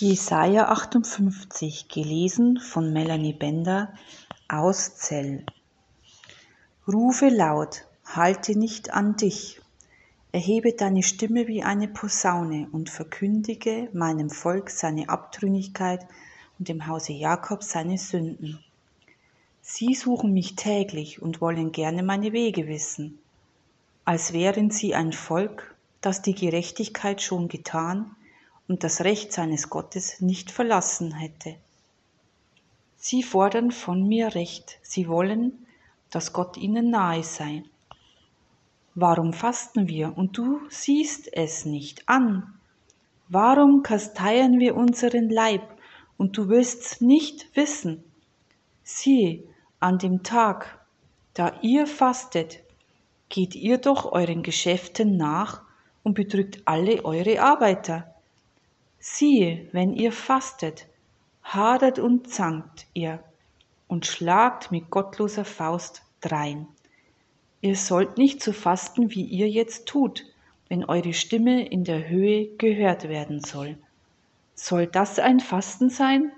Jesaja 58, gelesen von Melanie Bender aus Zell. Rufe laut, halte nicht an dich. Erhebe deine Stimme wie eine Posaune und verkündige meinem Volk seine Abtrünnigkeit und dem Hause Jakob seine Sünden. Sie suchen mich täglich und wollen gerne meine Wege wissen, als wären sie ein Volk, das die Gerechtigkeit schon getan und das Recht seines Gottes nicht verlassen hätte. Sie fordern von mir Recht, sie wollen, dass Gott ihnen nahe sei. Warum fasten wir und du siehst es nicht an? Warum kasteiern wir unseren Leib und du willst's nicht wissen? Siehe, an dem Tag, da ihr fastet, geht ihr doch euren Geschäften nach und bedrückt alle eure Arbeiter. Siehe, wenn ihr fastet, hadert und zankt ihr und schlagt mit gottloser Faust drein. Ihr sollt nicht so fasten, wie ihr jetzt tut, wenn eure Stimme in der Höhe gehört werden soll. Soll das ein Fasten sein,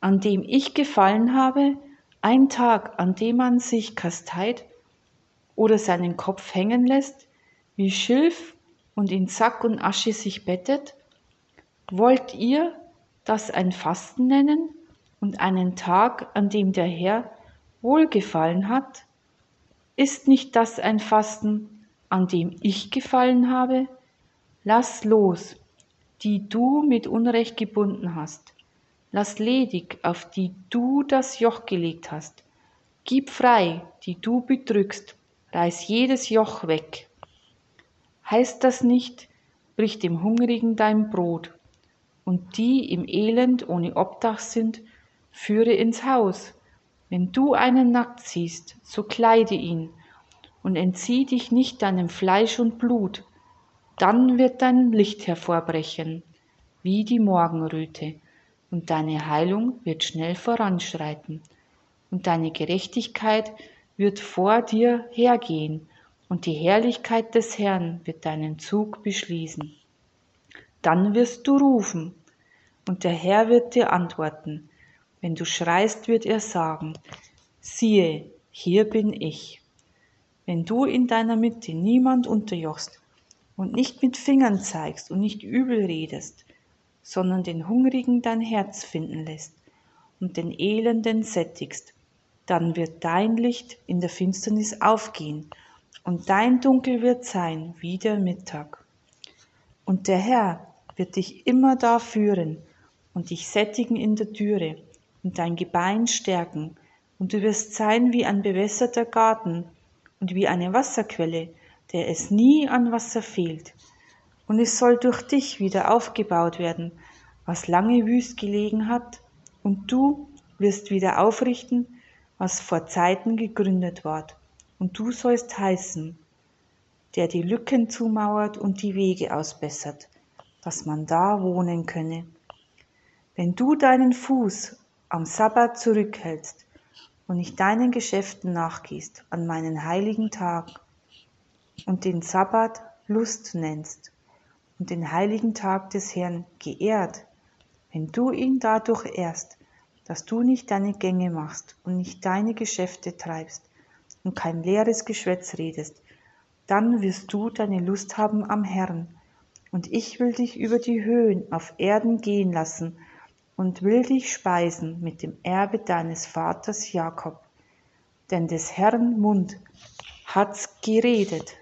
an dem ich gefallen habe, ein Tag, an dem man sich kasteit oder seinen Kopf hängen lässt, wie Schilf und in Sack und Asche sich bettet? Wollt ihr das ein Fasten nennen und einen Tag, an dem der Herr wohlgefallen hat? Ist nicht das ein Fasten, an dem ich gefallen habe? Lass los, die du mit Unrecht gebunden hast. Lass ledig, auf die du das Joch gelegt hast. Gib frei, die du bedrückst, reiß jedes Joch weg. Heißt das nicht, brich dem Hungrigen dein Brot und die im Elend ohne Obdach sind, führe ins Haus. Wenn du einen nackt siehst, so kleide ihn und entzieh dich nicht deinem Fleisch und Blut, dann wird dein Licht hervorbrechen, wie die Morgenröte, und deine Heilung wird schnell voranschreiten, und deine Gerechtigkeit wird vor dir hergehen, und die Herrlichkeit des Herrn wird deinen Zug beschließen. Dann wirst du rufen, und der Herr wird dir antworten. Wenn du schreist, wird er sagen, siehe, hier bin ich. Wenn du in deiner Mitte niemand unterjochst und nicht mit Fingern zeigst und nicht übel redest, sondern den Hungrigen dein Herz finden lässt und den Elenden sättigst, dann wird dein Licht in der Finsternis aufgehen und dein Dunkel wird sein wie der Mittag. Und der Herr wird dich immer da führen, und dich sättigen in der Türe und dein Gebein stärken, und du wirst sein wie ein bewässerter Garten und wie eine Wasserquelle, der es nie an Wasser fehlt. Und es soll durch dich wieder aufgebaut werden, was lange wüst gelegen hat, und du wirst wieder aufrichten, was vor Zeiten gegründet ward. Und du sollst heißen, der die Lücken zumauert und die Wege ausbessert, dass man da wohnen könne. Wenn du deinen Fuß am Sabbat zurückhältst und nicht deinen Geschäften nachgehst an meinen heiligen Tag und den Sabbat Lust nennst und den heiligen Tag des Herrn geehrt, wenn du ihn dadurch ehrst, dass du nicht deine Gänge machst und nicht deine Geschäfte treibst und kein leeres Geschwätz redest, dann wirst du deine Lust haben am Herrn, und ich will dich über die Höhen auf Erden gehen lassen und will dich speisen mit dem Erbe deines Vaters Jakob. Denn des Herrn Mund hat's geredet,